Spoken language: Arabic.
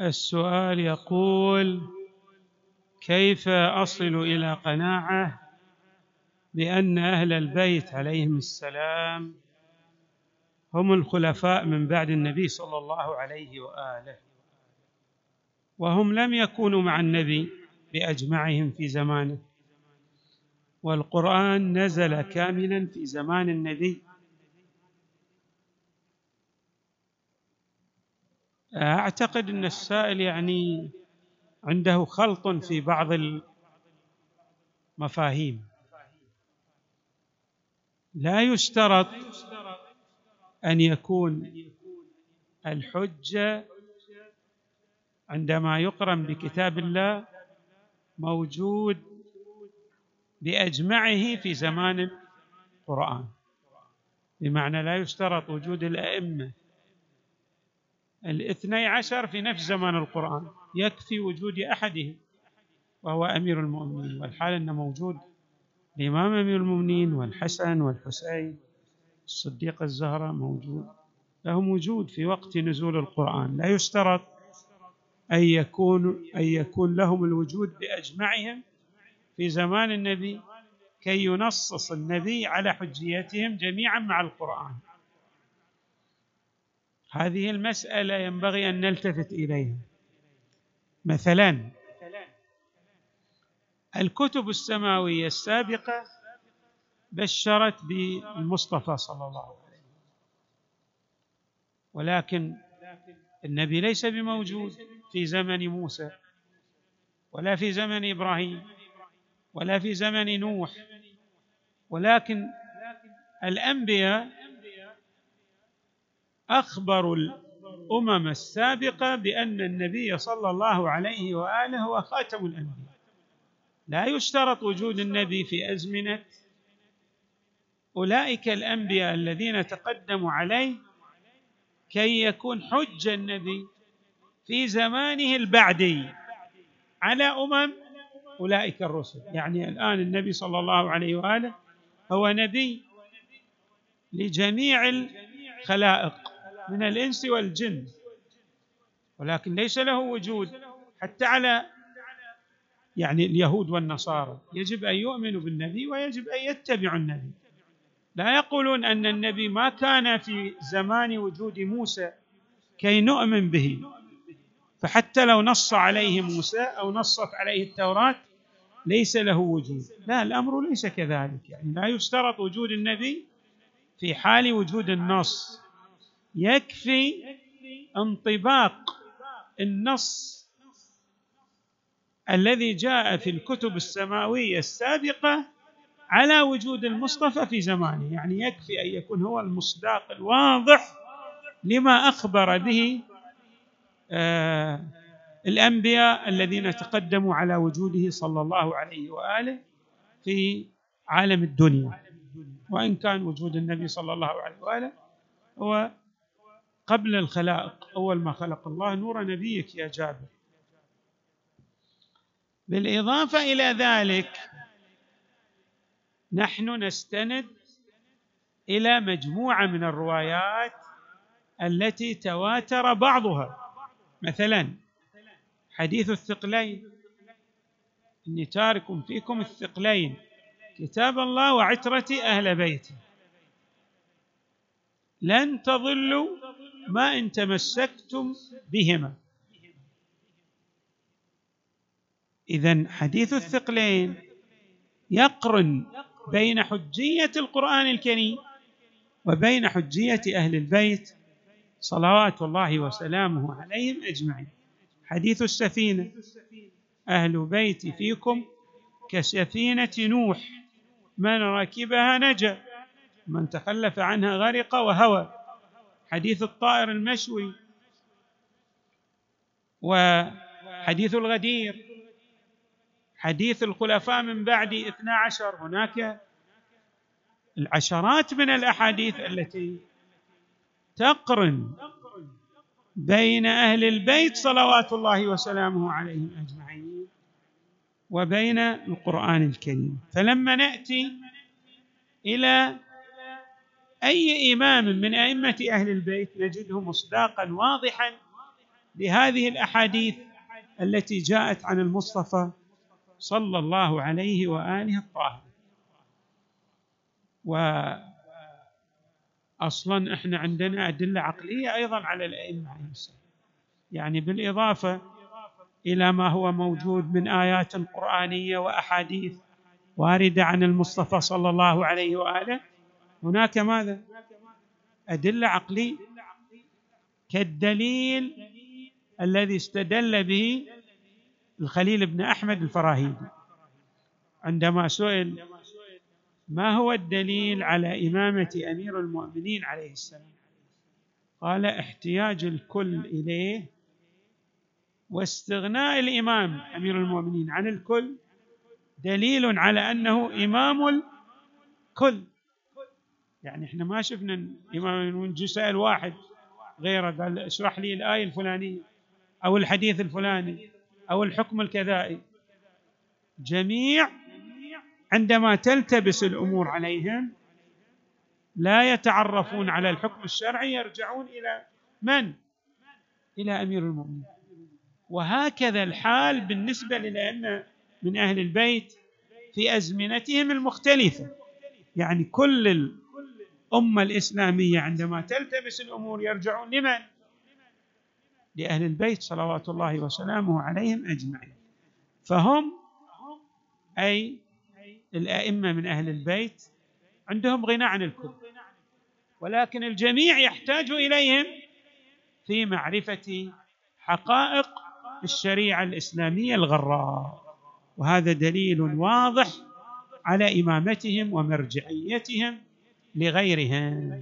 السؤال يقول كيف أصل إلى قناعة بأن أهل البيت عليهم السلام هم الخلفاء من بعد النبي صلى الله عليه وآله؟ وهم لم يكونوا مع النبي بأجمعهم في زمانه. والقرآن نزل كاملا في زمان النبي أعتقد أن السائل يعني عنده خلط في بعض المفاهيم. لا يشترط أن يكون الحجة عندما يقرن بكتاب الله موجود بأجمعه في زمان القرآن. بمعنى لا يشترط وجود الأئمة الاثني عشر في نفس زمان القرآن يكفي وجود أحدهم وهو أمير المؤمنين والحال أنه موجود الإمام أمير المؤمنين والحسن والحسين الصديق الزهرة موجود. لهم وجود في وقت نزول القرآن. لا يشترط أن يكون أن يكون لهم الوجود بأجمعهم في زمان النبي كي ينصص النبي على حجيتهم جميعا مع القرآن. هذه المسألة ينبغي أن نلتفت إليها. مثلا الكتب السماوية السابقة بشرت بالمصطفى صلى الله عليه وسلم. ولكن النبي ليس بموجود في زمن موسى ولا في زمن إبراهيم ولا في زمن نوح. ولكن الأنبياء اخبروا الأمم السابقة بأن النبي صلى الله عليه وآله هو خاتم الأنبياء. لا يشترط وجود النبي في أزمنة. أولئك الأنبياء الذين تقدموا عليه كي يكون حجه النبي في زمانه البعدي على أمم أولئك الرسل. يعني الآن النبي صلى الله عليه وآله هو نبي لجميع الخلائق. من الإنس والجن. ولكن ليس له وجود حتى على يعني اليهود والنصارى. يجب أن يؤمنوا بالنبي ويجب أن يتبعوا النبي. لا يقولون أن النبي ما كان في زمان وجود موسى كي نؤمن به. فحتى لو نص عليه موسى أو نصت عليه التوراة ليس له وجود. لا الأمر ليس كذلك. يعني لا يشترط وجود النبي في حال وجود النص. يكفي انطباق النص الذي جاء في الكتب السماوية السابقة على وجود المصطفى في زمانه. يعني يكفي أن يكون هو المصداق الواضح لما أخبر به آه الأنبياء الذين تقدموا على وجوده صلى الله عليه وآله في عالم الدنيا. وإن كان وجود النبي صلى الله عليه وآله هو قبل الخلائق أول ما خلق الله نور نبيك يا جابر. بالإضافة إلى ذلك نحن نستند إلى مجموعة من الروايات التي تواتر بعضها. مثلا حديث الثقلين. إني تارك فيكم الثقلين كتاب الله وعترتي أهل بيتي لن تضلوا ما إن تمسكتم بهما. اذا حديث الثقلين يقرن بين حجية القرآن الكريم وبين حجية أهل البيت صلوات الله وسلامه عليهم أجمعين. حديث السفينة. أهل بيتي فيكم كسفينة نوح. من ركبها نجا. من تخلف عنها غرق وهوى. حديث الطائر المشوي وحديث الغدير حديث الخلفاء من بعد اثنا عشر هناك العشرات من الأحاديث التي تقرن بين أهل البيت صلوات الله وسلامه عليهم أجمعين وبين القرآن الكريم. فلما نأتي إلى أي امام من أئمة أهل البيت نجده مصداقا واضحا لهذه الأحاديث التي جاءت عن المصطفى صلى الله عليه وآله الطاهر. واصلا إحنا عندنا أدلة عقلية أيضا على الأئمة يعني بالإضافة إلى ما هو موجود من آيات قرانيه وأحاديث واردة عن المصطفى صلى الله عليه وآله هناك ماذا؟ أدلة عقلية. كالدليل الذي استدل به الخليل بن أحمد الفراهيدي. عندما سئل ما هو الدليل على إمامة أمير المؤمنين عليه السلام؟ قال احتياج الكل إليه واستغناء الإمام أمير المؤمنين عن الكل دليل على أنه إمام الكل. يعني إحنا ما شفنا المؤمنين سال واحد غيره. قال اشرح لي الآية الفلانية أو الحديث الفلاني أو الحكم الكذائي. جميع عندما تلتبس الأمور عليهم لا يتعرفون على الحكم الشرعي يرجعون إلى من؟ إلى أمير المؤمنين. وهكذا الحال بالنسبة للأئمة من أهل البيت في أزمنتهم المختلفة. يعني كل الأمة الإسلامية عندما تلتبس الأمور يرجعون لمن؟ لأهل البيت صلوات الله وسلامه عليهم أجمعين. فهم أي الأئمة من أهل البيت عندهم غنى عن الكل ولكن الجميع يحتاج إليهم في معرفة حقائق الشريعة الإسلامية الغراء. وهذا دليل واضح على إمامتهم ومرجعيتهم لغيرهم